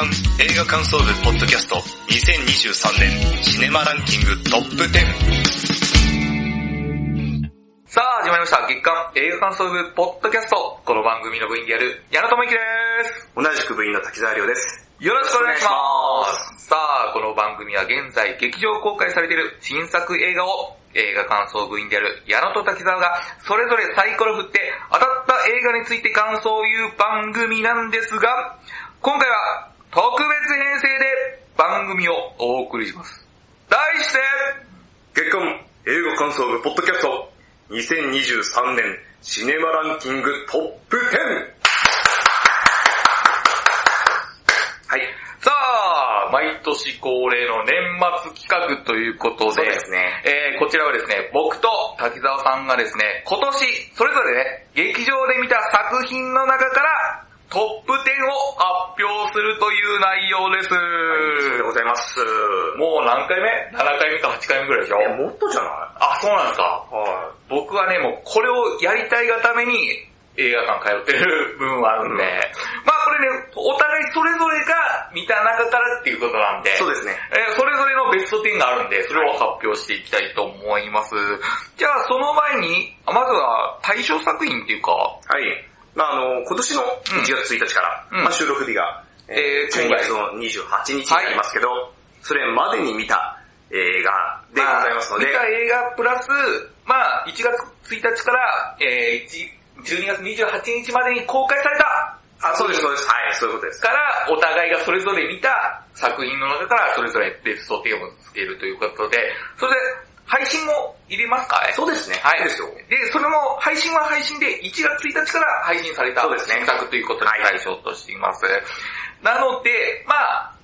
刊映画感想部ポッドキャスト2023年シネマランキングトップ10さあ、始まりました。月間映画感想部ポッドキャスト。この番組の部員である、矢野智之です。同じく部員の滝沢亮です。よろしくお願いします。さあ、この番組は現在劇場公開されている新作映画を映画感想部員である矢野と滝沢がそれぞれサイコロ振って当たった映画について感想を言う番組なんですが、今回は特別編成で番組をお送りします。題して、月間映画感想部ポッドキャスト2023年シネマランキングトップ 10! はい。さあ、毎年恒例の年末企画ということで、そうですねえー、こちらはですね、僕と滝沢さんがですね、今年、それぞれね、劇場で見た作品の中から、トップ10を発表するという内容です。そうでございます。もう何回目 ?7 回目か8回目ぐらいでしょ？え、もっとじゃない？あ、そうなんですか。は僕はね、もうこれをやりたいがために映画館通ってる部分はあるんで、うんまあこれね、お互いそれぞれが見た中からっていうことなんで、い。そうですね。えーそれぞれのベスト10があるんで、それを発表していきたいと思います。じゃあその前に、あまずは対象作品っていうか、はい。まああの、今年の1月1日から、うん。まあ収録日が、えー12月の28日になりますけど、それまでに見た映画でございますので、見た映画プラス、まあ1月1日から、えー、1 12月28日までに公開された。あ、そうです、そうです。はい、そういうことです。から、お互いがそれぞれ見た作品の中からそれぞれベスト10をつけるということで、それで配信も入れますかそうですね。はい。ですよ。で、それも配信は配信で1月1日から配信されたそうですね新作ということで対象としています。なので、まあ、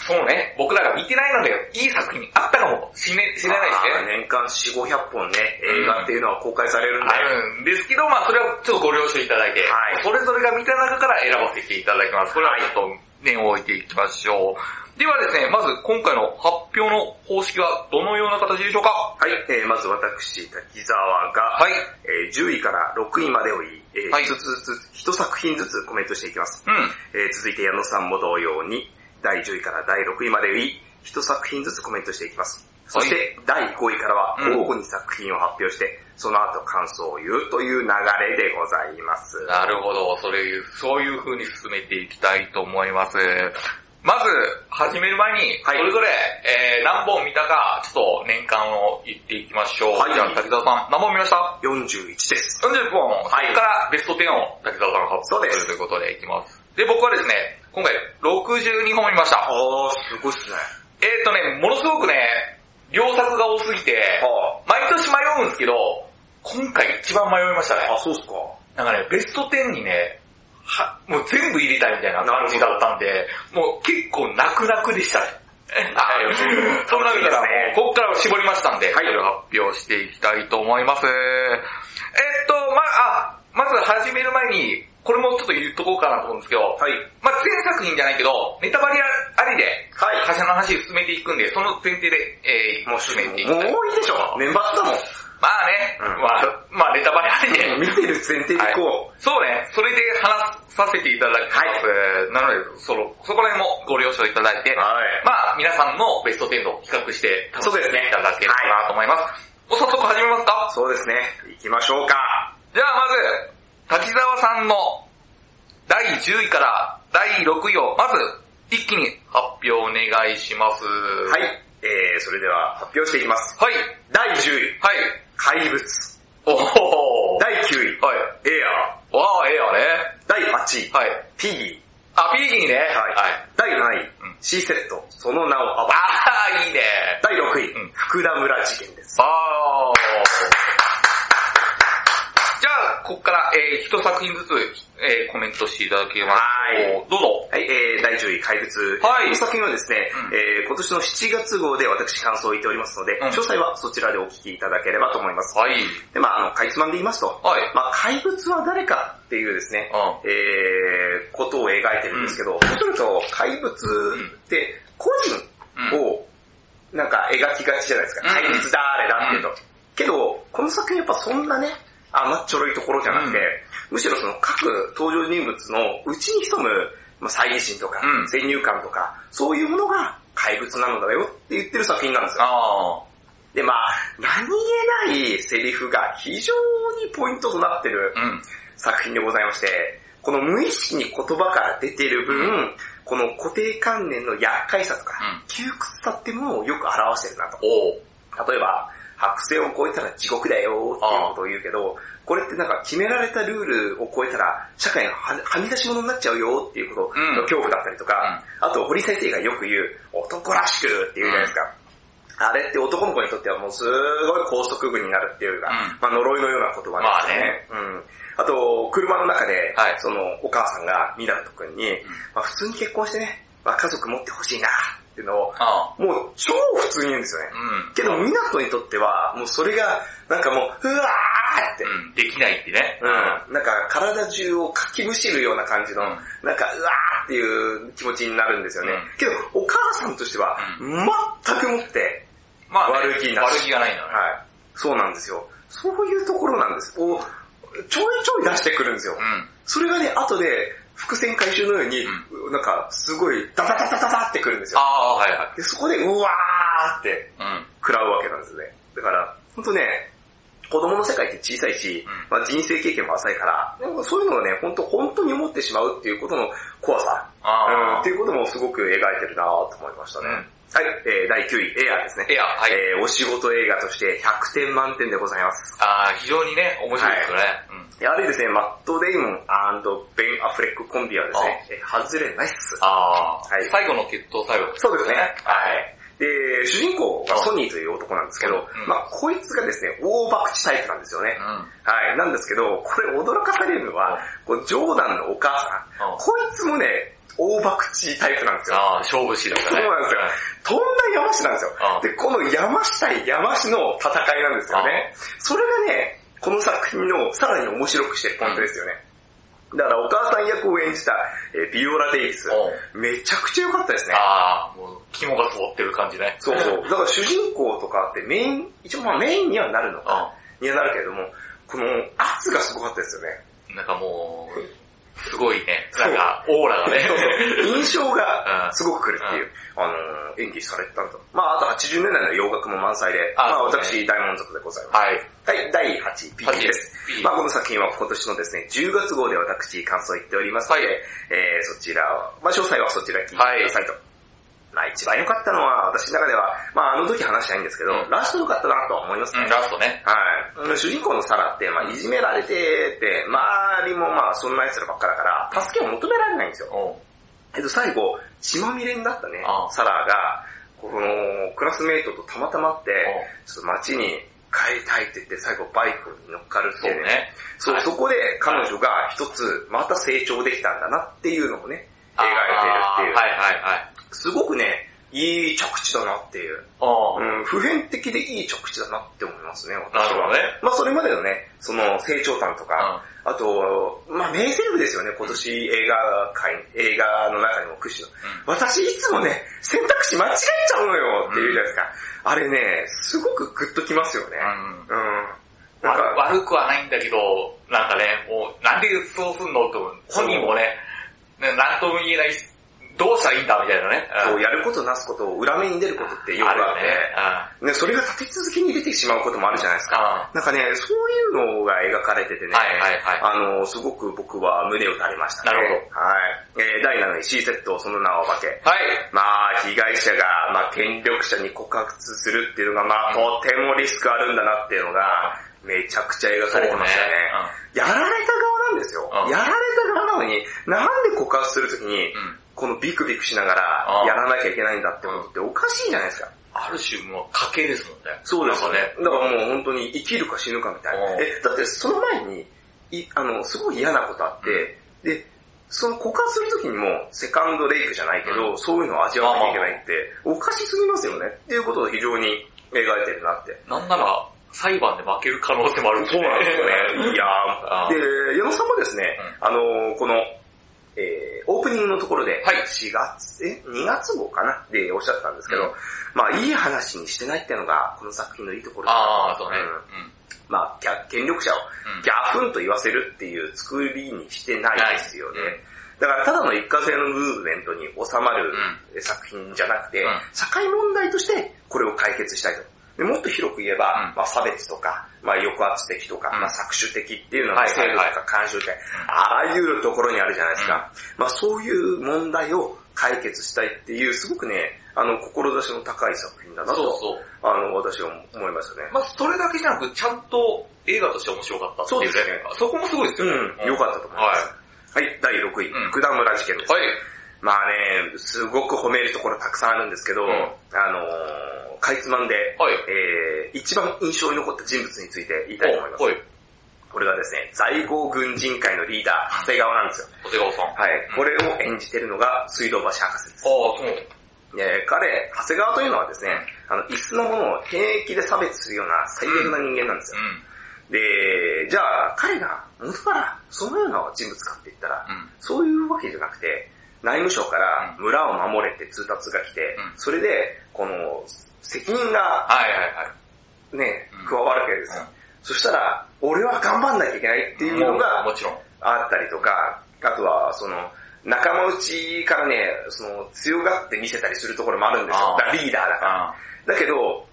そうね、僕らが見てないので、いい作品あったかもしれないですまあね。年間4、500本ね、映画っていうのは公開されるんで、あるんですけど、まあそれはちょっとご了承いただいて、はいそれぞれが見た中から選ばせていただきます。これはちょっと念を置いていきましょう。ではですね、まず今回の発表の方式はどのような形でしょうか？はい、えーまず私、滝沢が、はい。えー10位から6位までをい、えーはい一つずつ、一作品ずつコメントしていきます。うん。えー続いて矢野さんも同様に、第10位から第6位までをい、一作品ずつコメントしていきます。そして、第5位からはうん交互に作品を発表して、その後感想を言うという流れでございます。なるほど、それ、そういう風に進めていきたいと思います。まず、始める前に、そはいれぞれ、えー、何本見たか、ちょっと年間を言っていきましょう。はいじゃあ、滝沢さん、何本見ました？41です。40本、はいそこからベスト10を滝沢さんが発表するということでいきます。で、僕はですね、今回62本見ました。あー、すごいっすね。えーっとね、ものすごくね、良作が多すぎて、は毎年迷うんですけど、今回一番迷いましたね。あ、そうっすか。なんかね、ベスト10にね、は、もう全部入れたいみたいな感じだったんで、もう結構泣く泣くでしたね。はい。その中からもう、ここから絞りましたんで、はいそれを発表していきたいと思います。えっと、ま、あ、まず始める前に、これもちょっと言っとこうかなと思うんですけど、はい。まあ、全作品じゃないけど、ネタバレありで、はい会社の話進めていくんで、その前提で、えー、もう進めていきたい。もういいでしょ。年末だもん。まあね、うんまあ、まあネタバレありで、見てる前提でいこう。そうね、それで話させていただきます。なので、その、そこら辺もご了承いただいて、はいまあ、皆さんのベスト10を比較して楽しんそうですねでいただければなと思います。お早速始めますか？そうですね。行きましょうか。じゃあまず、滝沢さんの第10位から第6位を、まず、一気に発表お願いします。はい。えー、それでは発表していきます。はい。第10位、はい。怪物。おお第9位、はい。エアー。わあ、ええよね。第8位、はい。ピギー。あ、ピーギーね。はい。はい。第7位、うん C セット、その名を暴く。あー、いいね。第6位、うん福田村事件です。あー。じゃあ、ここから、えー、一作品ずつ、えー、コメントしていただけますはいどうぞ。はい、えー、第10位、怪物。はいこの作品はですね、うんえー、今年の7月号で私感想を言っておりますので、うん詳細はそちらでお聞きいただければと思います。はい。で、まああの、かいつまんで言いますと、はい。まあ怪物は誰かっていうですね、うえー、ことを描いてるんですけど、そうすると怪物って個人をなんか描きがちじゃないですか。うん怪物だ、あれだっていうと。けど、この作品やっぱそんなね、甘っちょろいところじゃなくて、むしろその各登場人物の内に潜むまあ、猜疑心とかうん、先入観とか、そういうものが怪物なのだよって言ってる作品なんですよ。あで、まあ、何気ないセリフが非常にポイントとなってる。作品でございまして、この無意識に言葉から出ている分、この固定観念の厄介さとか、うん窮屈さってものをよく表してるなと。例えば、白線を越えたら地獄だよっていうことを言うけど、これってなんか決められたルールを超えたら社会のははみ出し物になっちゃうよっていうことの恐怖だったりとか、あと堀先生がよく言う男らしくって言うじゃないですか。あれって男の子にとってはもうすごい高速具になるっていうか、うんまあ呪いのような言葉ですよね。うん。あと、車の中で、はいそのお母さんがミラト君に、まあ普通に結婚してね、まあ家族持ってほしいなっていうのを。もう超普通に言うんですよね。うん。けど、港にとっては、もうそれが、なんかもう、うわーって、うん。できないってね。うん、なんか体中をかきむしるような感じの、うんなんか、うわーっていう気持ちになるんですよね。うんけど、お母さんとしては、全くもって、まあね、悪気なし悪気がないんだね。はい。そうなんですよ。そういうところなんです。こう、ちょいちょい出してくるんですよ。うん。それがね、後で、伏線回収のように、なんか、すごい、ダダダダダダってくるんですよ。ああ、はいはい。で、そこで、うわーって、うん。食らうわけなんですね。だから、ほんとね、子供の世界って小さいし、うんまあ、人生経験も浅いから、でもそういうのをね、本当本当に思ってしまうっていうことの怖さ、うん、あっていうこともすごく描いてるなと思いましたね。うんはい、えー、第9位、エアーですね。エアーはいえー、お仕事映画として100点満点でございます。あ。ああ、非常にね、面白いですよね。うん。やはりですね、マット・デイモンベン・アフレックコンビはですね、えー外れないっす。ああ、はい最後の決闘最後そうですね。ははい。で、主人公がソニーという男なんですけど、うんまあこいつがですね、大博打タイプなんですよね。うん。はい。なんですけど、これ驚かされるのは、こうジョーダンのお母さんこいつもね、大博打タイプなんですよ。ああ、勝負師だったね。そうなんですよ。とんだ山師なんですようん。で、この山師対山師の戦いなんですよね。それがね、この作品のさらに面白くしてるポイントですよね。だからお母さん役を演じた、えービオラ・デイビス、めちゃくちゃ良かったですね。ああ、もう、肝が揃ってる感じね。そうそう。だから主人公とかってメイン、一応まあメインにはなるのか、にはなるけれども、この圧がすごかったですよね。うん。なんかもう、すごいね、なんか、オーラがね。印象がうん。すごく来るっていう、あのー、演技されてたんだ。まああと80年代の洋楽も満載で、あまあ私大満足でございます。はい。はい、第8位、ピーです。P まあこの作品は今年のですね、10月号で私感想言っておりますので、はい。えー、そちらを、まあ詳細はそちら聞いてくださいと。まあ一番良かったのは、私の中では、まああの時話したいんですけど、うんラスト良かったなとは思いますね。うん、ラストね。はい。主人公のサラって、まあいじめられてて、周りもまあそんな奴らばっかだから、助けを求められないんですよ。えっと、最後、血まみれになったねサラが、この、クラスメイトとたまたまってお、ちょっと街に帰りたいって言って、最後バイクに乗っかるっていうね。そうね。そこで彼女が一つ、また成長できたんだなっていうのをね、描いてるっていう。はいはいはい。すごくね、いい着地だなっていう。おううん、普遍的でいい着地だなって思いますね、私は。なるほどね。まあそれまでのね、その成長感とか、あと、まあ名セリフですよね、今年映画界、映画の中でも屈指の。私いつもね、選択肢間違えちゃうのよって言うじゃないですか。あれね、すごくグッときますよね。うん。うん。なん悪か、悪くはないんだけど、なんかね、もう、なんでそうすんのと、本人もね、ねなんとも言えない、どうしたらいいんだみたいなね。こうやることなすことを裏目に出ることってよくあって、ね。ね、それが立て続けに出てしまうこともあるじゃないですか。あなんかね、そういうのが描かれててね、はいはいはいあの、すごく僕は胸を打たれましたね。なるほど。はい。えー、第7位 C セット、その名はお化け。はい。まあ、被害者が、まあ、権力者に告発するっていうのが、まあ、とてもリスクあるんだなっていうのが、めちゃくちゃ描かれてましたよね。やられた側なんですよ。うんやられた側なのに、なんで告発するときに、うん。このビクビクしながらうんやらなきゃいけないんだってことっておかしいじゃないですか。ある種もう家系ですもんね。そうですよね。だからもう本当に生きるか死ぬかみたいな。うんえ、だってその前に、いあの、すごい嫌なことあって、で、その告発するときにも、セカンドレイクじゃないけど、そういうのを味わわなきゃいけないって、おかしすぎますよね。っていうことを非常に描いてるなって。なんなら、裁判で負ける可能性もあるそうなんですよね。いや で、矢野さんもですね、あのーこの、えー、オープニングのところで、はい。4月、え、2月号かな？でおっしゃってたんですけど、うん。まあいい話にしてないっていうのが、この作品のいいところだなああ、そうね。ん。まあ、権権力者をうん。ギャフンと言わせるっていう作りにしてないですよね。だからただの一過性のムーブメントに収まる作品じゃなくて、うん。社会問題としてこれを解決したいと。でもっと広く言えば、うんまあ差別とか、まあ抑圧的とか、うんまあ搾取的っていうのがはいはいはい制度とか干渉的、ああいうところにあるじゃないですか。まあそういう問題を解決したいっていう、すごくね、あの、志の高い作品だなと、そうそう。あの、私は思いますよね。まあそれだけじゃなく、ちゃんと映画として面白かったっていうね。そうですねそこもすごいですよ。うん、良かったと思います。はい、第6位、うん福田村事件です。はい。まあね、すごく褒めるところたくさんあるんですけど、んあのー、かいつまんで、はいえー、一番印象に残った人物について言いたいと思います。はい。これがですね、在郷軍人会のリーダー、長谷川なんですよ。長谷川さん。あはい。これを演じてるのが水道橋博士です。あ、そう。えー彼、長谷川というのはですね、あの、椅子のものを平気で差別するような最悪な人間なんですよ。うん。で、じゃあ、彼が元からそのような人物かって言ったら、うん。そういうわけじゃなくて、内務省から村を守れって通達が来て、うんそれで、この、責任がはいはいはい。ねうん、加わるわけですよ。うんそしたら、俺は頑張んなきゃいけないっていうのもがもちろん。あったりとか、あとは、その、仲間内からね、その、強がって見せたりするところもあるんですよ。リーダーだから。あだけど、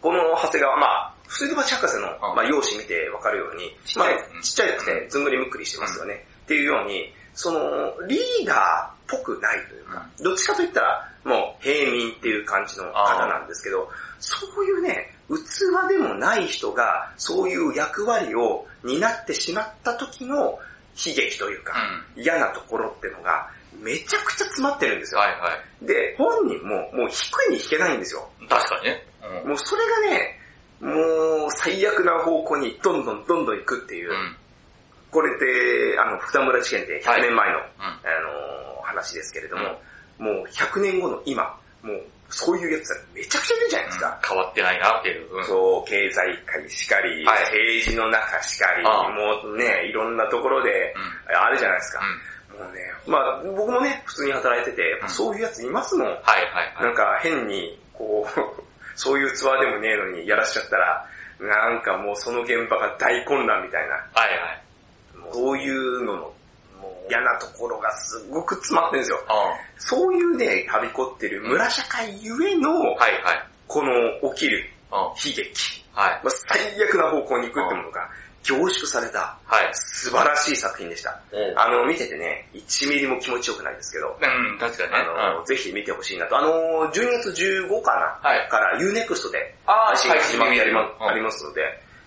この長谷川、まあ、水道橋博士の、うんまあ、容姿見てわかるように、ちっちゃいまあ、ちっちゃいくて、ずんぐりむっくりしてますよね。っていうように、その、リーダーっぽくないというか、どっちかといったら、もう平民っていう感じの方なんですけど、そういうね、器でもない人が、そういう役割を担ってしまった時の悲劇というか、う嫌なところってのが、めちゃくちゃ詰まってるんですよ。はいはい。で、本人ももう引くに引けないんですよ。確かにね。うん。もうそれがね、もう最悪な方向にどんどんどんどん行くっていう。うん。これって、あの、二村事件って100年前の、うん。あの、話ですけれども、もう100年後の今、もうそういうやつがめちゃくちゃいるじゃないですか。変わってないなっていう。うん。そう、経済界しかり、はい政治の中しかり、もうね、いろんなところで、うん。あるじゃないですか。うん。もうね、まあ僕もね、普通に働いてて、うんそういうやついますもん。はいはいはい。なんか変に、こう、そういうツアーでもねえのにやらしちゃったら、なんかもうその現場が大混乱みたいな、はいはい。そういうのの、嫌なところがすごく詰まってるんですよ。あそういうね、はびこってる村社会ゆえの、はいはい。この起きるうん。悲劇、はい。まあ、最悪な方向に行くってものが凝縮されたはい。素晴らしい作品でした。あの、見ててね、1ミリも気持ちよくないですけど、うん、確かにね。あの、ぜひ見てほしいなと。あの、12月15かな、はいから Unext であ配信が始まってありまりますので、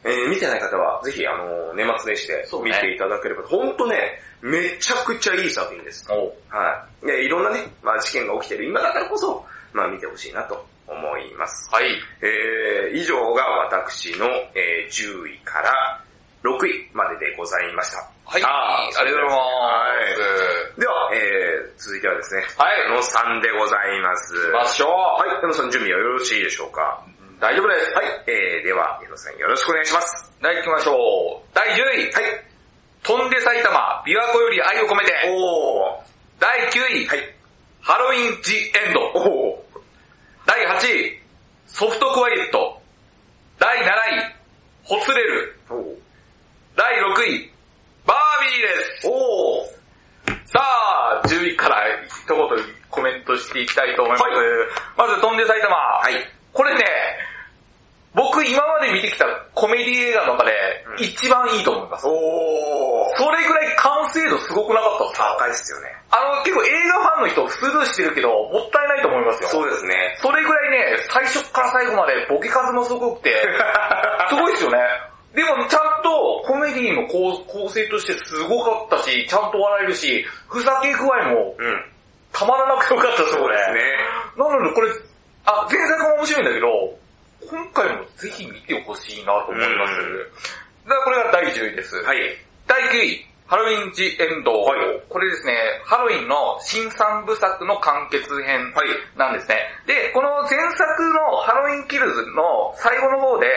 えー見てない方はぜひあの、年末年始で見ていただければ、ほんとね、めちゃくちゃいい作品です。はい。でいろんなね、まあ事件が起きてる今だからこそ、まあ見てほしいなと思います。はい。えー、以上が私の、えー10位から6位まででございました。はい。あーありがとうございます。では、えー、続いてはですね、はい矢野さんでございます。行きましょう。はい、矢野さん準備はよろしいでしょうか？大丈夫です。はい、えー、では、矢野さんよろしくお願いします。はい、行きましょう。第10位。はい。飛んで埼玉、琵琶湖より愛を込めて。おー。第9位。はい。ハロウィン・ジ・エンド。おー。第8位。ソフトクワイエット。第7位。ホツレル。第6位。バービーです。おー。さあ、10位から一言コメントしていきたいと思います。はいまず、飛んで埼玉。はい。これね、僕今まで見てきたコメディ映画の中でうん一番いいと思います。おー。それぐらい完成度すごくなかったですか高いですよね。あの、結構映画ファンの人スルーしてるけど、もったいないと思いますよ。そうですね。それぐらいね、最初から最後までボケ数もすごくて、すごいですよね。でもちゃんとコメディの構構成としてすごかったし、ちゃんと笑えるし、ふざけ具合もうん。たまらなく良かったですよね。そうですね。なのでこれ、あ、前作も面白いんだけど、今回もぜひ見てほしいなと思います。うんだからこれが第10位です。はい。第9位、ハロウィン・ジ・エンド。はいこれですね、ハロウィンの新三部作の完結編はい。なんですね。で、この前作のハロウィン・キルズの最後の方で、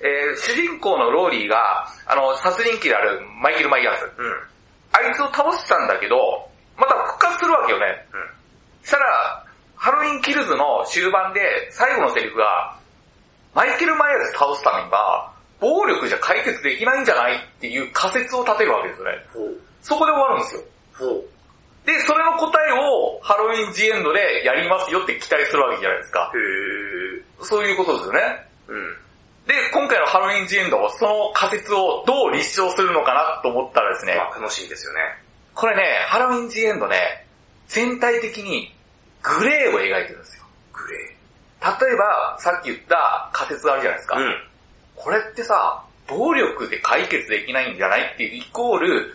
えー主人公のローリーが、あの、殺人鬼であるマイケル・マイヤーズ。うん。あいつを倒したんだけど、また復活するわけよね。うん。したら、ハロウィン・キルズの終盤で最後のセリフが、マイケル・マイヤーズ倒すためには、暴力じゃ解決できないんじゃないっていう仮説を立てるわけですよね。そこで終わるんですよ。で、それの答えをハロウィンジエンドでやりますよって期待するわけじゃないですか。へそういうことですよね。ー。うん。で、今回のハロウィンジエンド、その仮説をどう立証するのかなと思ったらですね、まあ楽しみですよね。これね、ハロウィンジエンドね、全体的にグレーを描いてるんですよ。グレ例えば、さっき言った仮説あるじゃないですか。ー。うん。これってさ、暴力で解決できないんじゃないっていうイコール、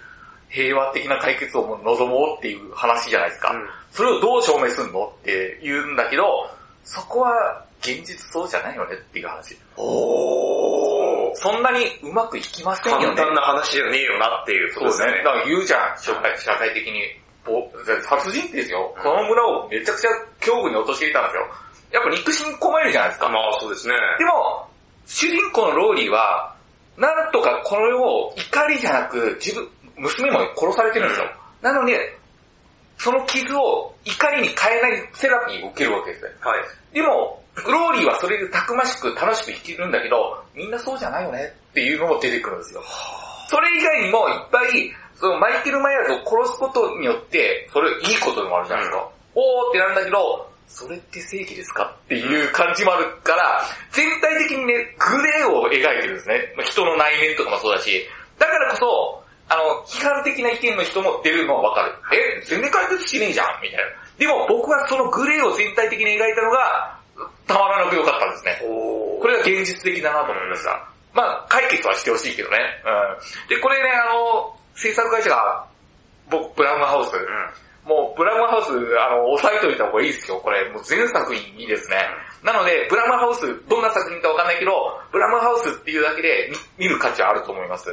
平和的な解決を望もうっていう話じゃないですか。うんそれをどう証明すんのって言うんだけど、そこは現実そうじゃないよねっていう話。おー。そんなにうまくいきませんよね。簡単な話じゃねえよなっていうそうですね。だから言うじゃん、社会社会的に。ぼ殺人ってですよ、この村をめちゃくちゃ恐怖に陥れたんですよ。やっぱ肉親込めるじゃないですか。まあそうですね。でも、主人公のローリーは、なんとかこれを怒りじゃなく、自分、娘も殺されてるんですよ。なので、その傷を怒りに変えないセラピーを受けるわけですよ。はい。でも、ローリーはそれでたくましく楽しく生きるんだけど、みんなそうじゃないよねっていうのも出てくるんですよ。それ以外にもいっぱい、そのマイケル・マイヤーズを殺すことによって、それいいことでもあるじゃないですか。おーってなるんだけど、それって正義ですかっていう感じもあるから、全体的にね、グレーを描いてるんですね。まあ人の内面とかもそうだし、だからこそ、あの、批判的な意見の人も出るのはわかる。え、全然解決しねえじゃんみたいな。でも僕はそのグレーを全体的に描いたのが、たまらなく良かったんですね。これが現実的だなと思いました。まあ、解決はしてほしいけどね。うん。で、これね、あの、制作会社が、僕、ブラムハウス。もう、ブラムハウス、あの、押さえといた方がいいですよ。これ、もう全作品いいですね。なので、ブラムハウス、どんな作品かわかんないけど、ブラムハウスっていうだけで見見る価値はあると思います。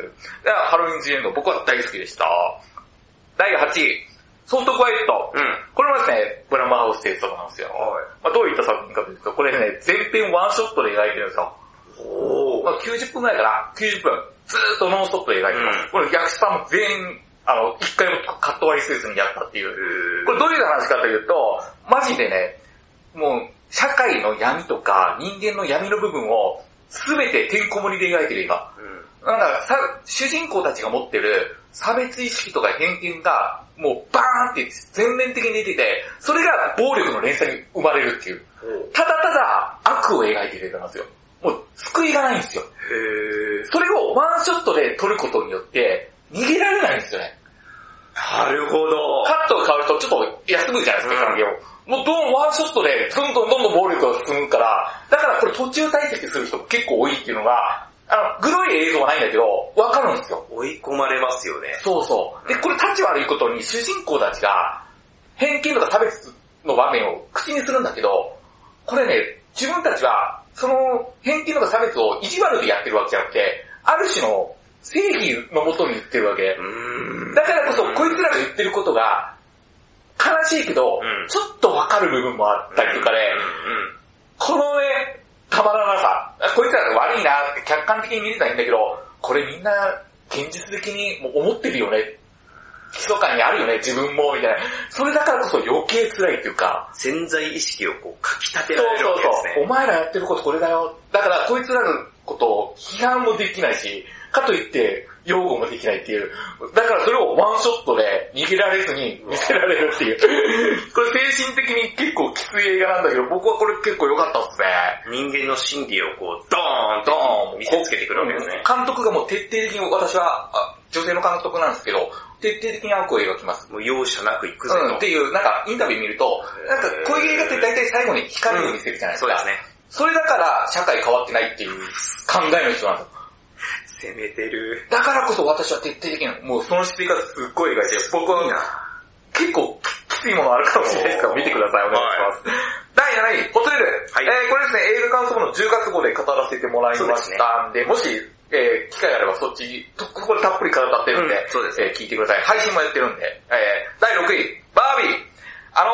だから、ハロウィンズエンド、僕は大好きでした。第8位、ソフトクワイエット。うん。これもですね、ブラムハウス制作なんですよ。はい。まあ、どういった作品かというと、これね、全編ワンショットで描いてるんですよ。おー。まあ、90分ぐらいかな ?90 分。ずーっとノンストップで描いてます。うんこれ役者さんも全員、あの、一回もカット割りせずにやったっていう。これどういう話かというと、マジでね、もう、社会の闇とか人間の闇の部分をすべててんこ盛りで描いてる今。うん。なんかさ、主人公たちが持ってる差別意識とか偏見が、もうバーンって全面的に出てて、それが暴力の連鎖に生まれるっていう。ただただ悪を描いてくれてますよ。もう救いがないんですよ。へー。それをワンショットで撮ることによって、逃げられないんですよね。なるほど。カットが変わるとちょっと休むじゃないですか、関係を。もうどんワンショットで、どんどんどんどん暴力が進むから、だからこれ途中退席する人結構多いっていうのが、あの、グロい映像はないんだけど、わかるんですよ。追い込まれますよね。そうそう。で、これ立ち悪いことに主人公たちが、偏見とか差別の場面を口にするんだけど、これね、自分たちは、その偏見とか差別を意地悪でやってるわけじゃなくて、ある種の正義のもとに言ってるわけ。だからこそ、こいつらが言ってることが、悲しいけど、うんちょっとわかる部分もあったりとかで、うんこのね、たまらなさ、こいつらが悪いなって客観的に見れたらいいんだけど、これみんな現実的にもう思ってるよね。密かにあるよね、自分も、みたいな。それだからこそ余計辛いっていうか、潜在意識をこう、かき立てそうられるわそうけですね。そう、お前らやってることこれだよ。だからこいつらのことを批判もできないし、かといって擁護もできないっていう。だからそれをワンショットで逃げられずに見せられるっていう。これ精神的に結構きつい映画なんだけど、僕はこれ結構良かったっすね。人間の心理をこう、ドーンドとーン見せつけてくるわけですね。監督がもう徹底的に私は、あ女性の監督なんですけど、徹底的に悪を描きます。もう容赦なくいくぜうん、っと。ていう、なんかインタビュー見ると、なんかこういう映画って大体最後に光を見せるじゃないですか。そうですね。それだから社会変わってないっていう考えの人なんですよ。攻めてる。だからこそ私は徹底的に、もうその姿勢がすっごい描いて、僕は結構きついものあるかもしれないですか？ら見てください。お願いします。第7位、ホテル。はいえーこれですね、映画感想の10月号で語らせてもらいましたんで、もし、えー機会があればそっち、とこれたっぷり語ってるんで、うんそうですえー聞いてください。配信もやってるんで。えー第6位、バービー。あの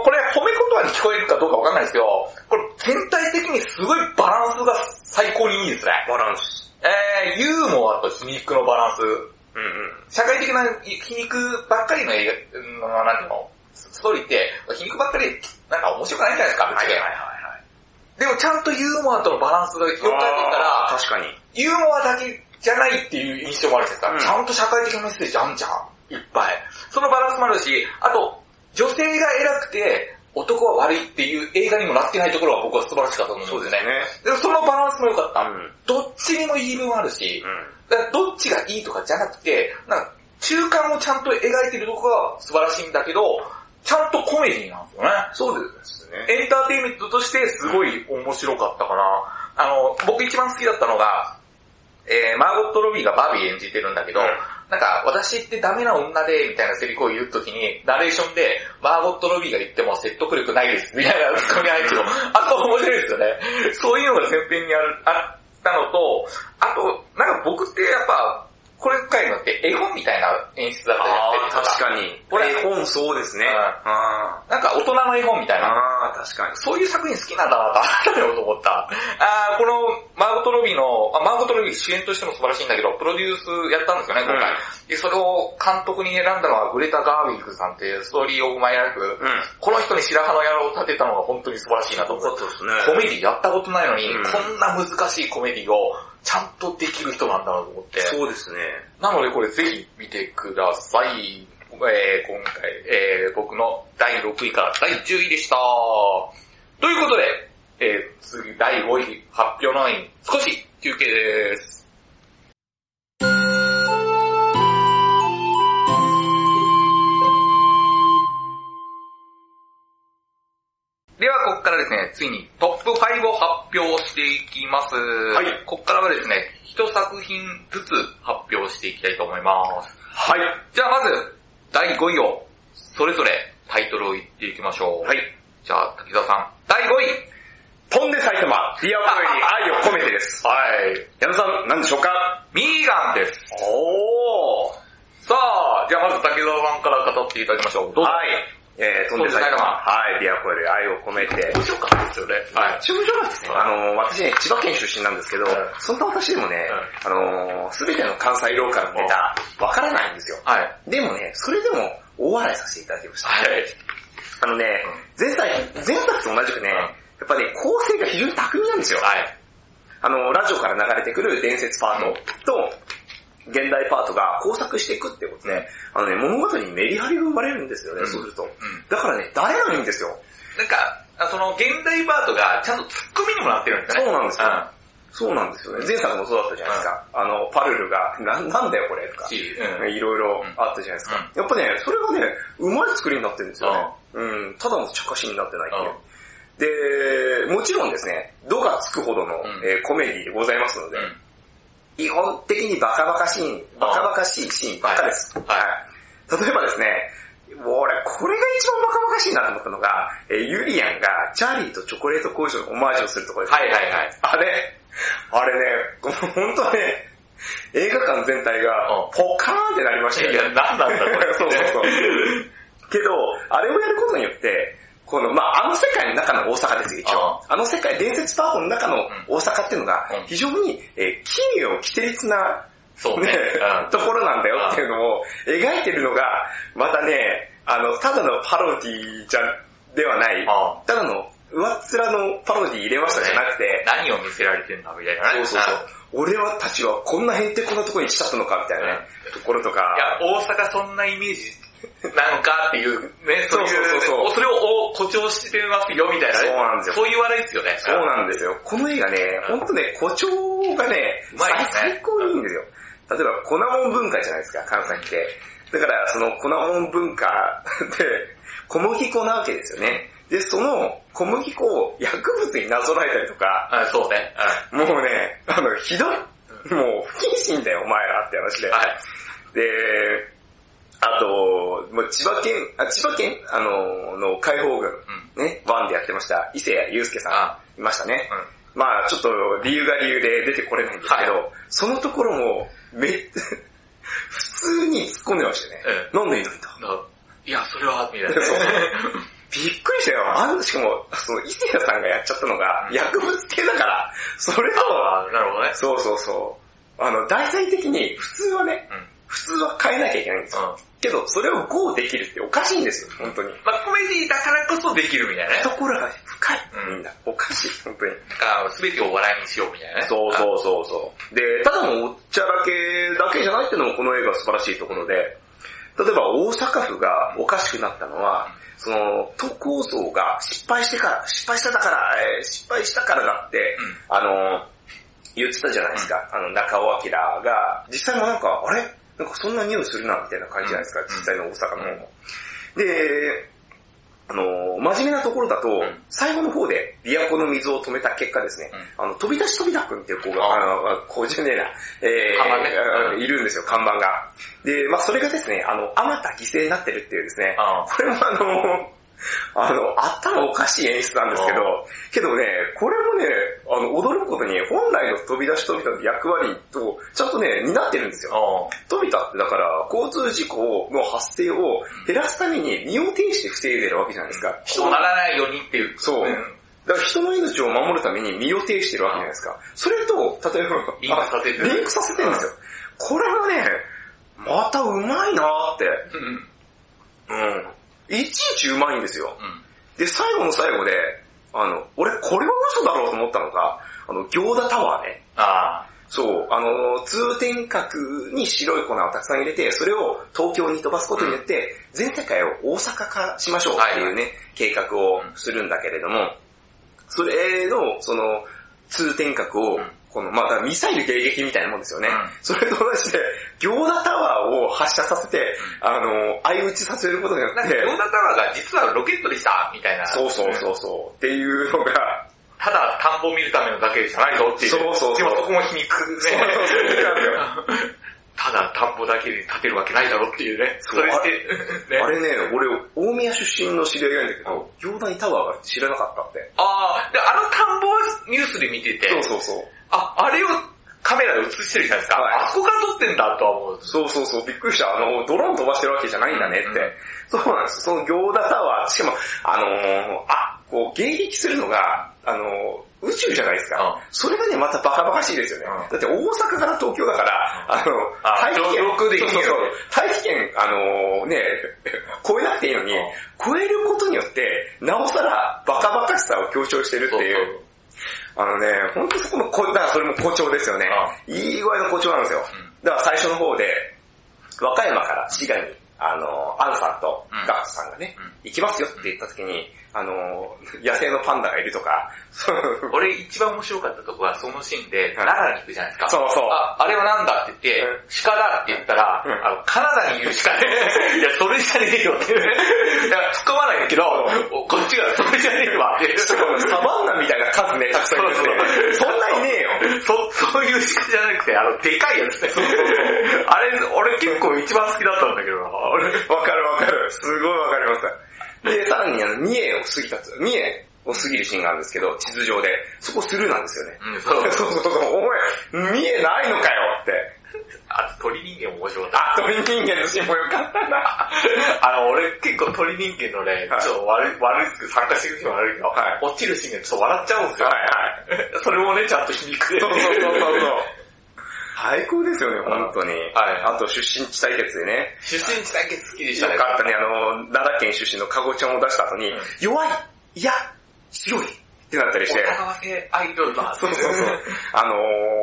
ー、これ褒め言葉に聞こえるかどうかわかんないですけど、これ全体的にすごいバランスが最高にいいですね。バランス。えー、ユーモアと皮肉のバランス。うんうん。社会的な皮肉ばっかりの映画、うんなんていうの、ストーリーって、皮肉ばっかりなんか面白くないじゃないですか、ぶっちゃけはい。でもちゃんとユーモアとのバランスがよく書いてたら、確かに。ユーモアだけじゃないっていう印象もあるじゃないですか。うんちゃんと社会的なメッセージあんじゃん。いっぱい。そのバランスもあるし、あと、女性が偉くて、男は悪いっていう映画にもなってないところは僕は素晴らしかったと思うんですよね。でそのバランスも良かった。うんどっちにも言い分あるし、うん。だからどっちがいいとかじゃなくて、なんか中間をちゃんと描いてるとこが素晴らしいんだけど、ちゃんとコメディなんですよね。そうですね。エンターテインメントとしてすごい面白かったかな。あの、僕一番好きだったのが、えー、マーゴット・ロビーがバービー演じてるんだけど、うんなんか、私ってダメな女で、みたいなセリフを言うときに、ナレーションで、マーゴット・ロビーが言っても説得力ないです、みたいなツッコミ入っても。あ そこ面白いですよね。そういうのが前編にあるあったのと、あと、なんか僕ってやっぱ、これ回のって絵本みたいな演出だったじゃああ、ないですか。確かに。これ絵本そうですね。うんあなんか大人の絵本みたいあな。ああ、確かに。そういう作品好きなんだなと改めて思った。あーこのマーゴット・ロビーの、あマーゴット・ロビー主演としても素晴らしいんだけど、プロデュースやったんですよね、今回。で、それを監督に選んだのはグレタ・ガーウィックさんっていうストーリー・オブ・マイ・ライフ。うん。この人に白羽の矢を立てたのが本当に素晴らしいなと思って。ですコメディやったことないのに、うんこんな難しいコメディをちゃんとできる人なんだなと思って。そうですね。なのでこれぜひ見てください。えー今回、えー僕の第6位から第10位でした。ということで、えー次第5位発表のイン少し休憩です。では、ここからですね、ついにトップ5を発表していきます。はいここからはですね、一作品ずつ発表していきたいと思います。はい。じゃあまず、第5位を、それぞれタイトルを言っていきましょう。はい。じゃあ、滝沢さん、第5位飛んで埼玉、ディアボーイに 愛を込めてです。はい。矢野さん、何でしょうか？ミーガンです。おー。さあ、じゃあまず滝沢さんから語っていただきましょう。どうぞ。はい。えー、飛んで埼玉、はい、ディアボーイに愛を込めて。面白かですよね。はい。中上なんですね。あの、私ね、千葉県出身なんですけど、うんそんな私でもね、あの、すべての関西ローカルのネタ、わからないんですよ。はい。でもね、それでも大笑いさせていただきました。はい。あのね、前作、前作と同じくね、やっぱね、構成が非常に巧みなんですよ。はい。あの、ラジオから流れてくる伝説パートと、現代パートが交錯していくってことで、あのね、物語にメリハリが生まれるんですよね、うんそうすると。うん。だからね、誰がいいんですよ。なんか、あその現代パートがちゃんとツッコミにもなってるんですよね。そうなんですようん。そうなんですよね。前作もそうだったじゃないですか。あの、パルルが、な、なんだよこれとか。いろいろあったじゃないですか。やっぱね、それがね、うまい作りになってるんですよね。うん、ただの茶化しになってないっていう。で、もちろんですね、度がつくほどの、んえーコメディでございますので、うん基本的にバカバカシーン、バカバカしいシーンばっかです。はいはい。例えばですね、俺、これが一番バカバカしいなと思ったのが、えーユリアンがチャーリーとチョコレート工場のオマージュをするところです。はいはいはい。あれ、あれね、本当ね、映画館全体がうんポカーンってなりましたよいや、なんなんだこれ。そうそうそう。けど、あれをやることによって、この、まああの世界の中の大阪ですよ、一応。あの世界、伝説パートの中の大阪っていうのがうん、非常に、えー奇妙、奇烈な、そうね。ねうん、ところなんだよっていうのを描いてるのが、またね、あの、ただのパロディじゃ、ではない、あただの上っ面のパロディ入れましたじゃなくて、何を見せられてんだみたいなね。そうそうそう。俺はたちはこんなへんてこなとこに来ちゃったのかみたいなね、ところとか。いや、大阪そんなイメージなのかっていう、ね、そういう、そうそれを誇張してますよみたいなね。そうなんですよそういう笑いですよね。そうなんですよ。この映画ね、ほんとね、誇張がね、うまいですね最高にいいんですよ。例えば、粉もん文化じゃないですか、関西って。だから、その粉もん文化 で、小麦粉なわけですよね。で、その小麦粉を薬物になぞらえたりとか、あそうね。もうね、あの、ひどい。もう、不謹慎だよ、お前らって話で。はい。で、あと、もう千葉県、あ千葉県？あの、の解放軍、ね、ワンでやってました、伊勢谷友介さあん、いましたね。うん。まあちょっと理由が理由で出てこれないんですけど、はそのところも、め、普通に突っ込んでましたよね。えなんでいないんだだいや、それは、みたいな。びっくりしたよ。あんしかも、その伊勢谷さんがやっちゃったのが、薬物系だから、それを、ああ、なるほどね。そうそうそう。あの、題材的に、普通はね、うん。普通は変えなきゃいけないんですよ。けど、それを GO できるっておかしいんですよ、本当に。まあコメディだからこそできるみたいなね。ところが深い、うんみんな。おかしい、本当に。だから、すべてを笑いにしようみたいなね。そうそうそうそう。で、ただのおっちゃらけだけじゃないっていうのもこの映画は素晴らしいところで、例えば大阪府がおかしくなったのは、その、都構想が失敗してから、失敗しただから、えー失敗したからだって、あの、言ってたじゃないですか。あの、中尾明が、実際もなんか、あれ？なんかそんな匂いするな、みたいな感じじゃないですか、うん。実際の大阪の。で、あの、真面目なところだと、ん。最後の方で琵琶湖の水を止めた結果ですね、あの、飛び出し飛びだくんっていう子が、ああの、子じゃねえな、え看板ね。ーいるんですよ、看板が。で、まあそれがですね、あの、あまた犠牲になってるっていうですね、あこれもあの、あの、頭おかしい演出なんですけど、けどね、これもね、あの、驚くことに、本来の飛び出し飛びたの役割と、ちゃんとね、担ってるんですよ。あ飛びたってだから、交通事故の発生を減らすために身を挺して防いでるわけじゃないですか。そうならないようにっていう。そう。だから人の命を守るために身を挺してるわけじゃないですか。それと、例えば、リンクさせてるあリンクさせてるんですよ。これがね、またうまいなーって。うん。うん。いちいちうまいんですよ。うん。で、最後の最後で、あの、俺これは嘘だろうと思ったのが、あの、行田タワーね。あそう、あの、通天閣に白い粉をたくさん入れて、それを東京に飛ばすことによって、全世界を大阪化しましょうっていうね、計画をするんだけれども、それの、その、通天閣をうん、この、まあ、ミサイル迎撃みたいなもんですよね。うんそれと同じで、行田タワーを発射させて、あの、相打ちさせることによって、ヨーダタワーが実はロケットでした、みたいな。そうそうそうそう、っていうのが、ただ田んぼを見るためのだけじゃないぞっていう。そうそうそうでもそこも皮肉ね。そうそうそう ただ田んぼだけで建てるわけないだろっていうね。そうして、ね。あれね、俺、大宮出身の知り合いがいるんだけど、行田にタワーが知らなかったって。ああ、で、あの田んぼをニュースで見てて、そうそうそう。あ、あれをカメラで映してるじゃないですか。はいあそこから撮ってんだとは思う。そうそうそう、びっくりした。あの、ドローン飛ばしてるわけじゃないんだねって。うんそうなんです。その行田タワー、しかも、あのーあ、こう、迎撃するのが、あのー宇宙じゃないですか。うんそれがね、またバカバカしいですよね。うんだって大阪から東京だから、あの、あ大気圏、大気圏、あのーね、超えなくていいのに、うん超えることによって、なおさらバカバカしさを強調してるっていう。あのね、本当そこのこ、だからそれも誇張ですよね。いい具合の誇張なんですよ。だから最初の方で、和歌山から滋賀に、あの、アンさんとうんガッツさんがね、うん行きますよって言った時に、あの、野生のパンダがいるとか、俺一番面白かったとこはそのシーンではい奈良に行くじゃないですか。そうそうあ、あれはなんだって言って、うん鹿だって言ったら、うんあの、カナダにいる鹿で、いや、それじゃねえよって。いや、突っ込まないんだけど、おこっちがそれじゃねえわって。しかもサバンナみたいな数ね、たくさんいるんで、そんなにねえよ。そ、そういう鹿じゃなくて、あの、でかいやつね。あれ、俺結構一番好きだったんだけどな。俺わかるわかる。すごいわかります。で、さらにあの、三重を過ぎたつ、三重を過ぎるシーンがあるんですけど、地図上で、そこスルーなんですよね。うん、そう。そうそうそう、お前、見えないのかよって。あと鳥人間も面白かった。あ、鳥人間のシーンもよかったな。あの、俺結構鳥人間のね、はいちょっと悪い、悪く参加してる人も悪いけど、はい落ちるシーンでちょっと笑っちゃうんですよ。はいはい。それもね、ちゃんと皮肉で。そうそうそうそう。最高ですよね、本当に。はいあと出身地対決でね。出身地だけ好きでしたね。よかったね、あの、奈良県出身のカゴちゃんを出した後に、うん弱い、いや、強いってなったりして。お互わせアイドルだ。そうそうそう。あのー、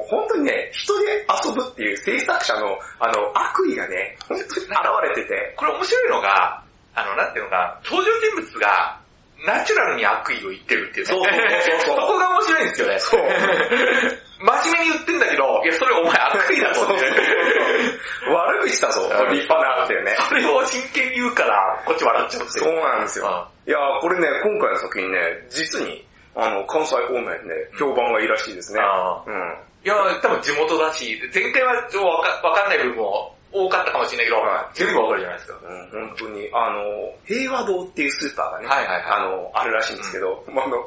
本当にね、人で遊ぶっていう制作者の、あの、悪意がね、本当に現れてて。これ面白いのが、あの、なんていうのかな、登場人物が、ナチュラルに悪意を言ってるっていうね。そうそうそうそう そこが面白いんですよね。そう真面目に言ってんだけど、いや、それお前悪意だぞって。悪口だぞ、立派なってね。それを真剣に言うから、こっち笑っちゃうってそうなんですよ。いやーこれね、今回の作品ね、実に、あの、関西方面で評判がいいらしいですね。あうん。いや、多分地元だし、前回はちょっとわかわかんない部分も多かったかもしれないけど、はい。全部わかるじゃないですか。うん、本当に、あの、平和堂っていうスーパーがね、はいはいはい。あの、あるらしいんですけど、まああの、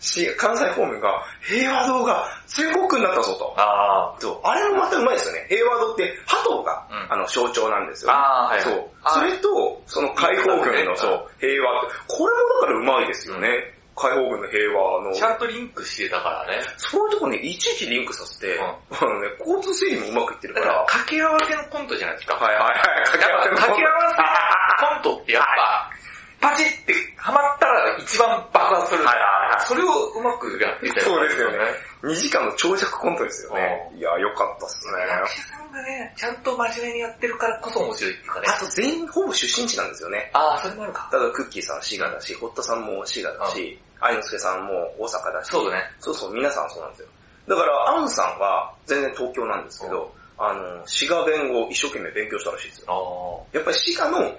し関西方面が、平和堂が全国区になったぞと。あそう、あれもまたうまいですよね。平和堂って、鳩が、うん。あの、象徴なんですよ、あーはいそう。それと、その解放軍の、そう、平和。これもだからうまいですよね。解放軍の平和のあ、ち。ゃんとリンクしてたからね。そういうとこね、いちいちリンクさせて、うんあのね、交通整理もうまくいってるだから、から。掛け合わせのコントじゃないですか。はいはいはい。掛け合わせのコントってやっぱ、パチってハマったら一番爆発するから、それをうまくやっていたそうですよね。2時間の長尺コントですよね。いや、よかったっすね。役者さんがね、ちゃんと真面目にやってるからこそ面白いっていうかね。あと全員ほぼ出身地なんですよね。ああ、それもあるか。ただクッキーさん滋賀だし、堀田さんも滋賀だし、愛之助さんも大阪だし。そうだね。そうそう、皆さんそうなんですよ。だから、アンさんは全然東京なんですけど、あの、滋賀弁を一生懸命勉強したらしいですよ。やっぱり滋賀の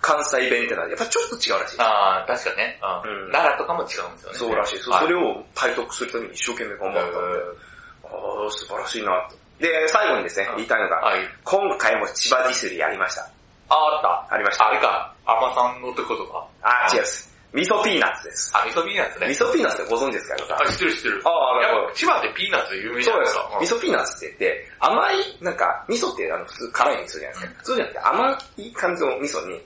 関西弁ってのはやっぱちょっと違うらしい。ああ、確かね。うん。奈良とかも違うんですよね。そうらしい。それを体得するために一生懸命頑張ったんで、ああ、素晴らしいなと。で、最後にですね、言いたいのが、今回も千葉ディスリやりました。ああ、あった。ありました。あれか、アマさんのってことか。ああ、違います。味噌ピーナッツです。あ、味噌ピーナッツね。味噌ピーナッツってご存知ですかあ、知ってる知ってる。ああ、なるほど。千葉ってピーナッツ有名じゃないですか。味噌ピーナッツって言って、甘い、なんか、味噌ってあの普通辛い味噌じゃないですか。そうじゃなくて甘い感じの味噌に、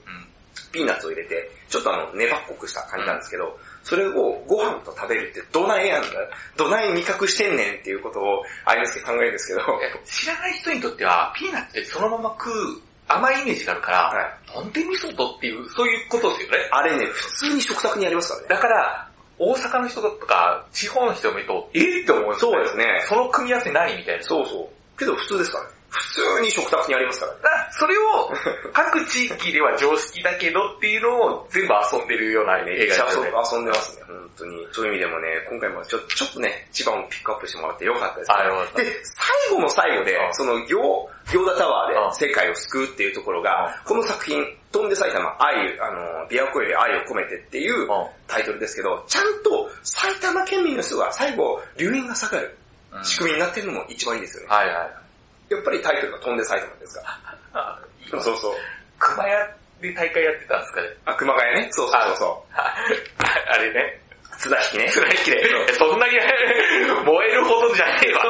ピーナッツを入れて、ちょっとあの、粘っこくした感じなんですけど、それをご飯と食べるってどないやんだどない味覚してんねんっていうことを、あれですけど考えるんですけど。知らない人にとっては、ピーナッツってそのまま食う甘いイメージがあるから、はい、なんで味噌とっていう、そういうことですよね。あれね、普通に食卓にありますからね。だから、大阪の人とか、地方の人を見ると、えー、って思うんですよ、ね。そうですね。その組み合わせ何みたいな。そうそう。けど普通ですからね。普通に食卓にありますからね。だそれを、各地域では常識だけどっていうのを全部遊んでるような映画ですよね。遊んでますね、本当に。そういう意味でもね、今回もちょちょっとね、千葉もピックアップしてもらってよかったです、ね。あ、よかった。で、最後の最後で、その、行、行田タワーで世界を救うっていうところが、この作品、飛んで埼玉、愛、あの、琵琶湖より愛を込めてっていうタイトルですけど、ちゃんと埼玉県民の人が最後、留飲が下がる仕組みになってるのも一番いいですよね。はいはい。やっぱりタイトルが飛んで埼玉ですか？ら。そうそう。熊谷で大会やってたんですかね？あ、熊谷ね？そうそうそうあれね。津田引きね。津田引きで。そんなに 燃えるほどじゃねえわ。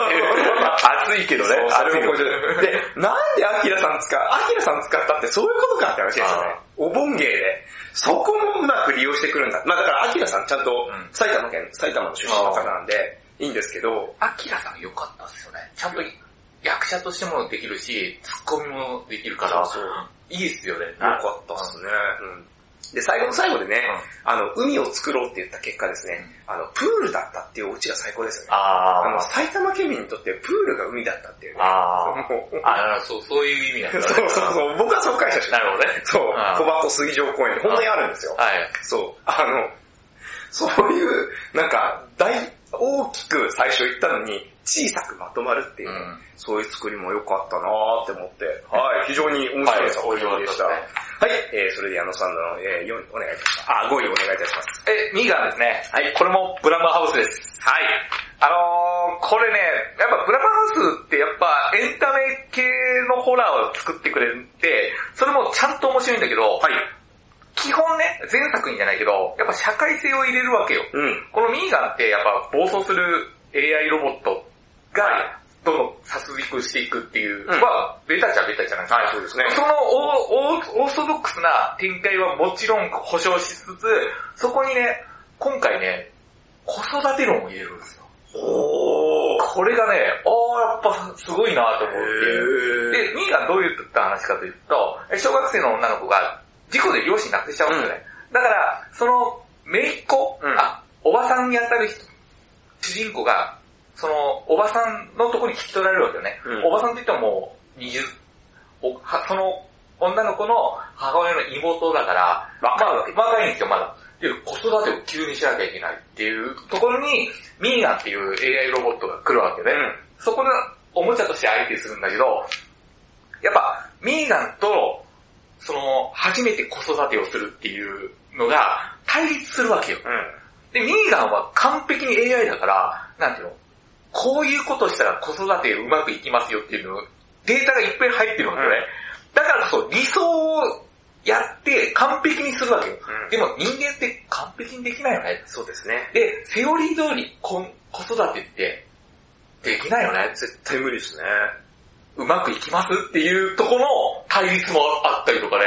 熱いけどね。あれもで、なんでアキラさん使う、アキラさん使ったってそういうことかって話ですよね。お盆芸で。そこもうまく利用してくるんだ。まあだからアキラさんちゃんと埼玉県、埼玉の出身の方なんで、いいんですけど。アキラさん良かったですよね。ちゃんと役者としてもできるし、ツッコミもできるから、そういいっすよね。よかったっすね。うんで、最後の最後でね、うん、あの、海を作ろうって言った結果ですね、あの、プールだったっていうオチが最高ですよね。ああの、埼玉県民にとってプールが海だったっていう、ね。ああ。そう、そういう意味なんだ、ね。そうそうそう、僕はそう解釈してなるほどね。そう、小箱水上公園本当にあるんですよ。はい。そう、あの、そういう、なんか、大、大きく最初言ったのに、小さくまとまるっていう、うん、そういう作りも良かったなーって思って、はい、非常に面白い作品でした。はい、はい、えー、それで矢野さんの、えー、4位お願いいたします。あ、5位お願いいたします。え、ミーガンですね。はい、これもブラマーハウスです。はい。あのー、これね、やっぱブラマーハウスってやっぱエンタメ系のホラーを作ってくれて、それもちゃんと面白いんだけど、はい。基本ね、前作品じゃないけど、やっぱ社会性を入れるわけよ。うん。このミーガンってやっぱ暴走する AI ロボットが、どんどん殺戮していくっていう、うんは、ベタじゃベタじゃないですか。はい、そうですね。そのオーオーソドックスな展開はもちろん保証しつつ、そこにね、今回ね、子育て論を入れるんですよ。おー。これがね、あーやっぱすごいなと思って。へで、ミーガンどういった話かというと、小学生の女の子が事故で両親亡くしちゃうんですよね。だから、その、姪っ子、うんあ、おばさんに当たる人、主人公が、その、おばさんのところに聞き取られるわけよね。うんおばさんって言ってももう、20、おはその、女の子の母親の妹だから、若いわけまあ、若いんですよ、まだ。で子育てを急にしなきゃいけないっていうところに、ミーガンっていう AI ロボットが来るわけで、うんそこでおもちゃとして相手するんだけど、やっぱ、ミーガンと、その、初めて子育てをするっていうのが対立するわけよ。うん。で、ミーガンは完璧に AI だから、なんていうの、こういうことしたら子育てうまくいきますよっていうの、データがいっぱい入ってるわけよね。だからこそ理想をやって完璧にするわけよ。うんでも人間って完璧にできないよね。そうですね。で、セオリー通り子育てってできないよね。絶対無理ですね。うまくいきますっていうところの対立もあったりとかで、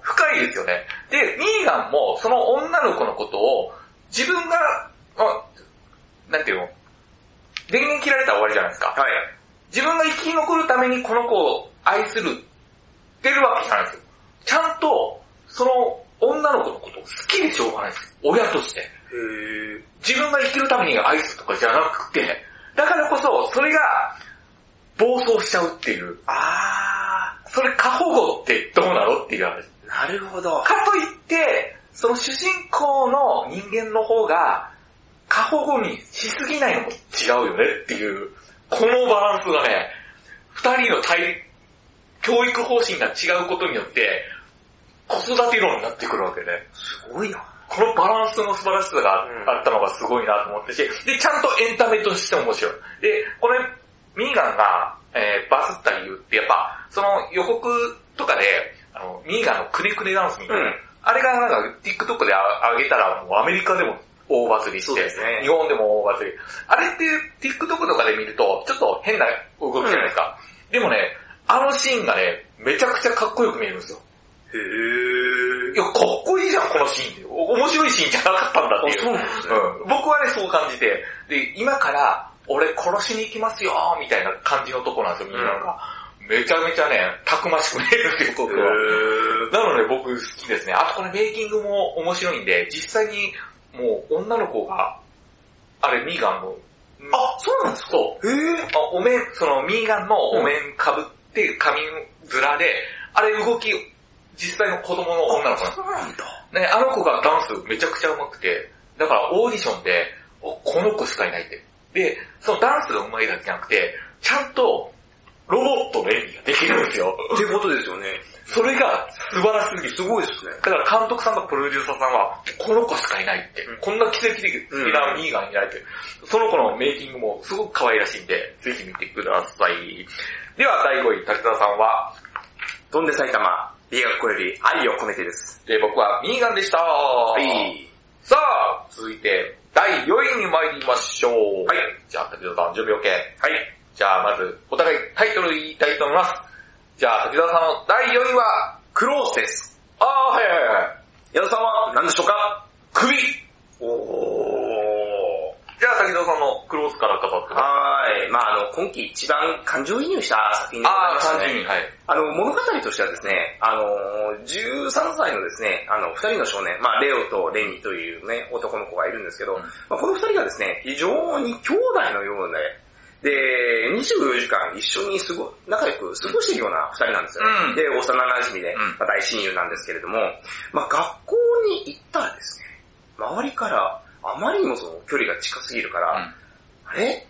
深いですよね。で、ミーガンもその女の子のことを自分が、あなんていうの？電源切られたら終わりじゃないですか。はい。自分が生き残るためにこの子を愛するってるわけじゃないんですよ。ちゃんと、その女の子のことを好きでしょうがないんですよ。親として。自分が生きるために愛すとかじゃなくて、だからこそ、それが、暴走しちゃうっていう。あそれ過保護ってどうなのっていう話。ー、なるほど。かといって、その主人公の人間の方が、過保護にしすぎないの？も違うよねっていう、このバランスがね、二人の対、教育方針が違うことによって、子育て論になってくるわけね。すごいな。このバランスの素晴らしさがうんあったのがすごいなと思ってし、で、ちゃんとエンタメとして面白い。で、これ、ミーガンが、えーバズった理由ってやっぱ、その予告とかで、あの、ミーガンのくねくねダンスみたいな、うんあれがなんか TikTok であ上げたらもうアメリカでも大バズりして、ね日本でも大バズり。あれって TikTok とかで見ると、ちょっと変な動きじゃないですか。でもね、あのシーンがね、めちゃくちゃかっこよく見えるんですよ。へー。いや、かっこいいじゃん、このシーンって。お面白いシーンじゃなかったんだっていう。うなんですねうん。僕はね、そう感じて。で、今から、俺殺しに行きますよみたいな感じのとこなんですよ、みんなが。めちゃめちゃね、たくましく見えるんですよ、僕は。へなので僕好きですね。あとこれメイキングも面白いんで、実際にもう女の子が、あれ、ミーガンの、あ、そうなんですか？そう。へー。あお面、そのミーガンのお面かぶって髪面で、あれ動き、実際の子供の女の子なんですそうなんだ。ね、あの子がダンスめちゃくちゃ上手くて、だからオーディションで、おこの子しかいないって。で、そのダンスが上手いだけじゃなくて、ちゃんとロボットの演技ができるんですよ。ってことですよね。それが素晴らしすぎる。すごいですね。だから監督さんとプロデューサーさんは、この子しかいないって、うんこんな奇跡的なミーガンになれて、その子のメイキングもすごく可愛らしいんで、ぜひ見てください。では第5位、滝沢さんは、飛んで埼玉、美学校より愛を込めてです。で僕はミーガンでした。ははい。さあ、続いて、第4位に参りましょう。はい。じゃあ、滝沢さん、準備 OK。はい。じゃあ、まず、お互いタイトル言いたいと思います。じゃあ、滝沢さんの第4位は、クロースです。あー、はいはいはい。矢田さんは何でしょうか？首おー。じゃあ、滝沢さんのクロースから語ってます。はーい。まああの、今季一番感情移入した作品でございましたね。30人、はい。あの、物語としてはですね、あの、13歳のですね、あの、二人の少年、まあ、レオとレニというね、男の子がいるんですけど、うんまあ、この二人がですね、非常に兄弟のようで、で、24時間一緒に過ご、仲良く過ごしているような二人なんですよね。うん。で、幼馴染で、うん。まあ、大親友なんですけれども、まあ、学校に行ったらですね、周りからあまりにもその距離が近すぎるから、うん。あれ？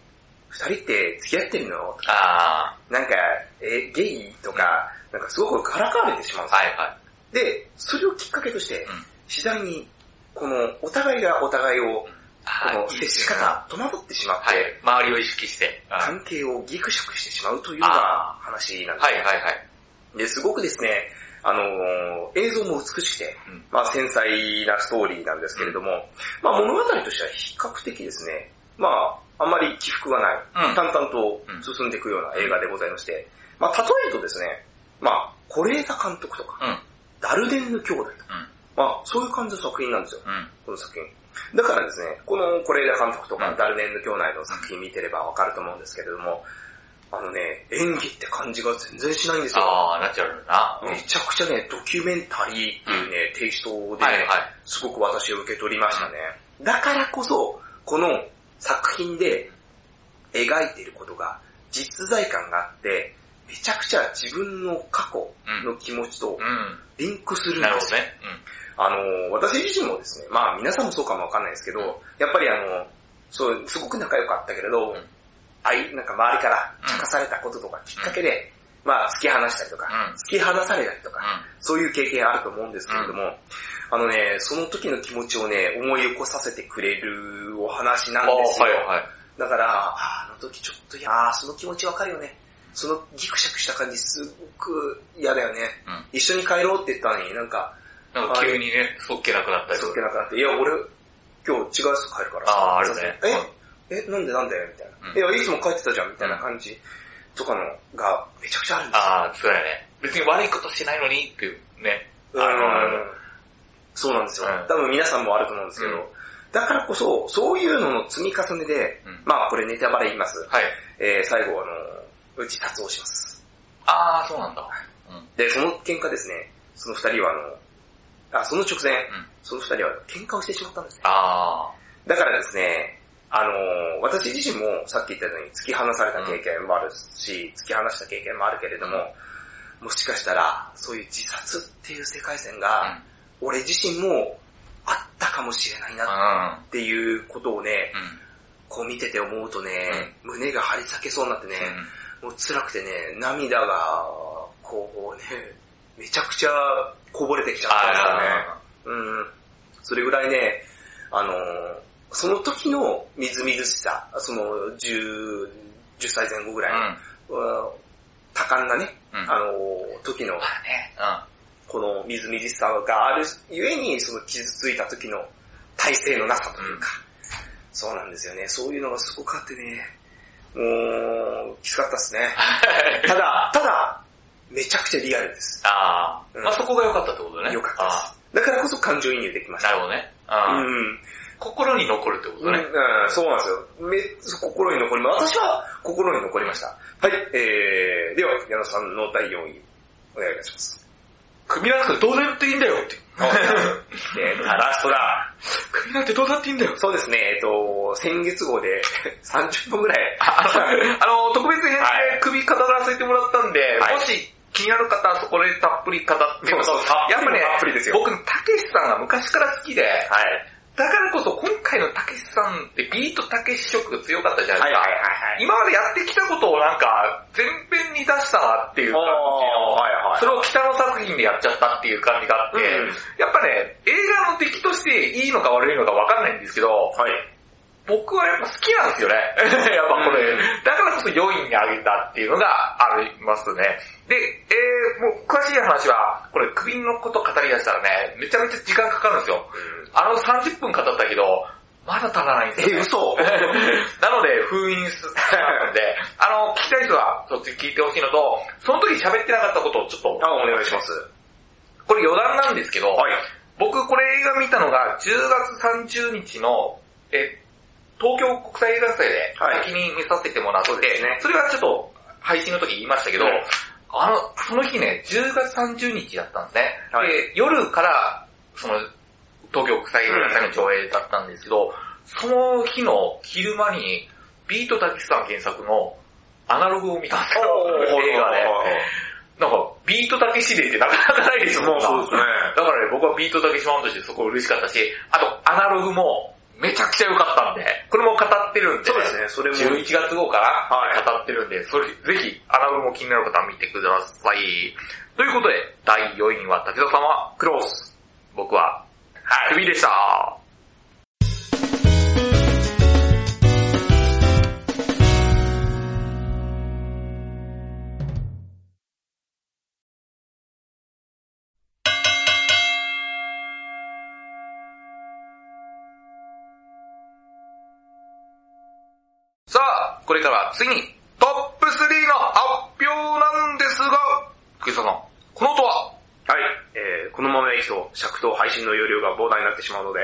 二人って付き合ってるの？あなんか、え、ゲイ？とか、なんかすごくからかわれてしまうんー、ですよ。はいはい。で、それをきっかけとして、うん。次第に、この、お互いがお互いを、この、接し方、戸惑ってしまって、はい。周りを意識して。うん関係をギクシャクしてしまうというような話なんですよはいはいはい。で、すごくですね、あのー映像も美しくて、うんまあ繊細なストーリーなんですけれども、まあ物語としては比較的ですね、まあ、あんまり起伏がない、うん淡々と進んでいくような映画でございまして、まあ例えるとですね、まあ、是枝監督とか、うん。ダルデンヌ兄弟とか、うん。まあそういう感じの作品なんですよ、うん。この作品。だからですね、この是枝監督とか、うんダルデンヌ兄弟の作品見てればわかると思うんですけれども、あのね、演技って感じが全然しないんですよ。あー、ナチュラルな。めちゃくちゃね、ドキュメンタリーっていうね、テイストで、はいはい。すごく私は受け取りましたね。だからこそ、この作品で描いていることが実在感があって、めちゃくちゃ自分の過去の気持ちとうリンクするん。んですよ。なるほどね。あの、私自身もですね、まあ皆さんもそうかもわかんないですけど、やっぱりあの、そう、すごく仲良かったけれど、うんあい、なんか周りから茶化されたこととかきっかけで、まあ突き放したりとか、うん突き放されたりとか、うん。そういう経験あると思うんですけれども、あのね、その時の気持ちをね、思い起こさせてくれるお話なんですよ。はいはい。だから、あの時ちょっと、いやーその気持ちわかるよね。そのギクシャクした感じすごく嫌だよね。うん。一緒に帰ろうって言ったのになんか、なんか急にね、そっけなくなったりそとか。っけなくなって、いや俺、今日違うやつ帰るからあーあるねえ、え、なんでなんでみたいな、うんいや、いつも帰ってたじゃんみたいな感じとかのがめちゃくちゃあるんですよ。あー、そうやね。別に悪いことしてないのにっていうね。うんあのそうなんですよ、うん多分皆さんもあると思うんですけど、うんだからこそ、そういうのの積み重ねで、うんまあこれネタバレ言います。はい。えー、最後あの、うち達をします。あー、そうなんだ。うん。で、その喧嘩ですね、その二人はあの、あ、その直前、ん。その二人は喧嘩をしてしまったんですね。あだからですね、あのー私自身もさっき言ったように突き放された経験もあるし、突き放した経験もあるけれども、もしかしたら、そういう自殺っていう世界線が、俺自身もあったかもしれないなっていうことをね、こう見てて思うとね、胸が張り裂けそうになってね、もう辛くてね、涙が、こうね、めちゃくちゃこぼれてきちゃったんですよね。うん。それぐらいね、あのーその時のみずみずしさ、その10、10歳前後ぐらいの、うん多感なね、うんあのー時の、ね。このみずみずしさがあるゆえに、その傷ついた時の体勢のなさというか、そうなんですよね。そういうのがすごくあってね、もう、きつかったですね。ただ、ただ、めちゃくちゃリアルです。ああ。うんまあそこが良かったってことね。よかったであす。だからこそ感情移入できまあした。なるほどね。ううんん。心に残るってことうん、ね。うんそうなんですよ。め心に残ります。私は心に残りました。はい、えー、では、矢野さんの第4位、お願いいたします。首なんかどうだっていいんだよって。えー、ラストだ。首なんてどうだっていいんだよ。そうですね、えっと、先月号で 30分ぐらい、あの、特別編はで首語らせてもらったんで、はいもし気になる方はそこでたっぷり語ってそうそうたっぷりやっぱねたっぷりです、よ僕、たけしさんが昔から好きで、はい。だからこそ今回のたけしさんってビートたけし色が強かったじゃないですか。はいはいはいはい。今までやってきたことをなんか、前編に出したなっていう感じの、はいはい。それを北野作品でやっちゃったっていう感じがあって、うんやっぱね、映画の出来としていいのか悪いのかわかんないんですけど、はい。僕はやっぱ好きなんですよね。やっぱこれ、うんだからこそ4位に上げたっていうのがありますね。で、えー、もう詳しい話は、これ首のこと語り出したらね、めちゃめちゃ時間かかるんですよ。あの30分語ったけど、まだ足らないんですよ、え、嘘 なので、封印するので、あの、聞きたい人はそっち聞いてほしいのと、その時喋ってなかったことをちょっと、あ、お願いします。これ余談なんですけど、はい。僕これ映画見たのが10月30日の、え、東京国際映画祭ではい先に見させてもらって、そうですねそれはちょっと配信の時言いましたけど、うんあの、その日ね、10月30日だったんですね。はいで、夜から、その、東京国際映画祭の上映だったんですけど、その日の昼間に、ビートたけしさん原作のアナログを見たんですよ、映画で。なんか、ビートたけしデーってなかなかないですよ、もうそうですね。だからね、僕はビートたけしファンとしてそこ嬉しかったし、あとアナログもめちゃくちゃ良かったんで、これも語ってるんで、そうですね、それも。11月号かな、はい語ってるんで、それぜひアナログも気になる方は見てください。ということで、第4位は滝沢さんはクロース。僕ははい。首でした。さあ、これからは次にトップ3の発表なんですが、福井さん、この音は？このままいくと尺と配信の容量が膨大になってしまうので、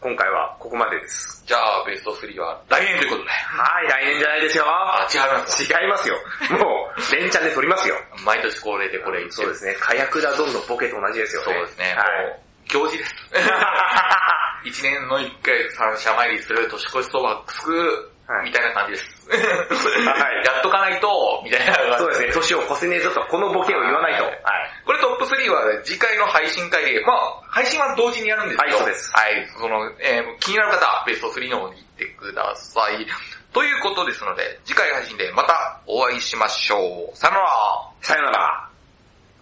今回はここまでです。じゃあ、ベスト3は来年ということで。はい、来年じゃないですよ。あ、違いますか違いますよ。もう、連チャンで撮りますよ。毎年恒例でこれそうですね。火薬だどんのボケと同じですよね。そうですね。はい。もう、行事です。一年の一回三社参りする年越しそばすくう、はいみたいな感じです。はいやっとかないと、みたいな。そうですね。年を越せねえぞと、このボケを言わないと。ははいい。これトップ3は次回の配信会で、まあ配信は同時にやるんですけど、はいそうですはい、その、えー気になる方はベスト3の方に行ってください。ということですので、次回配信でまたお会いしましょう。さよなら。さよなら。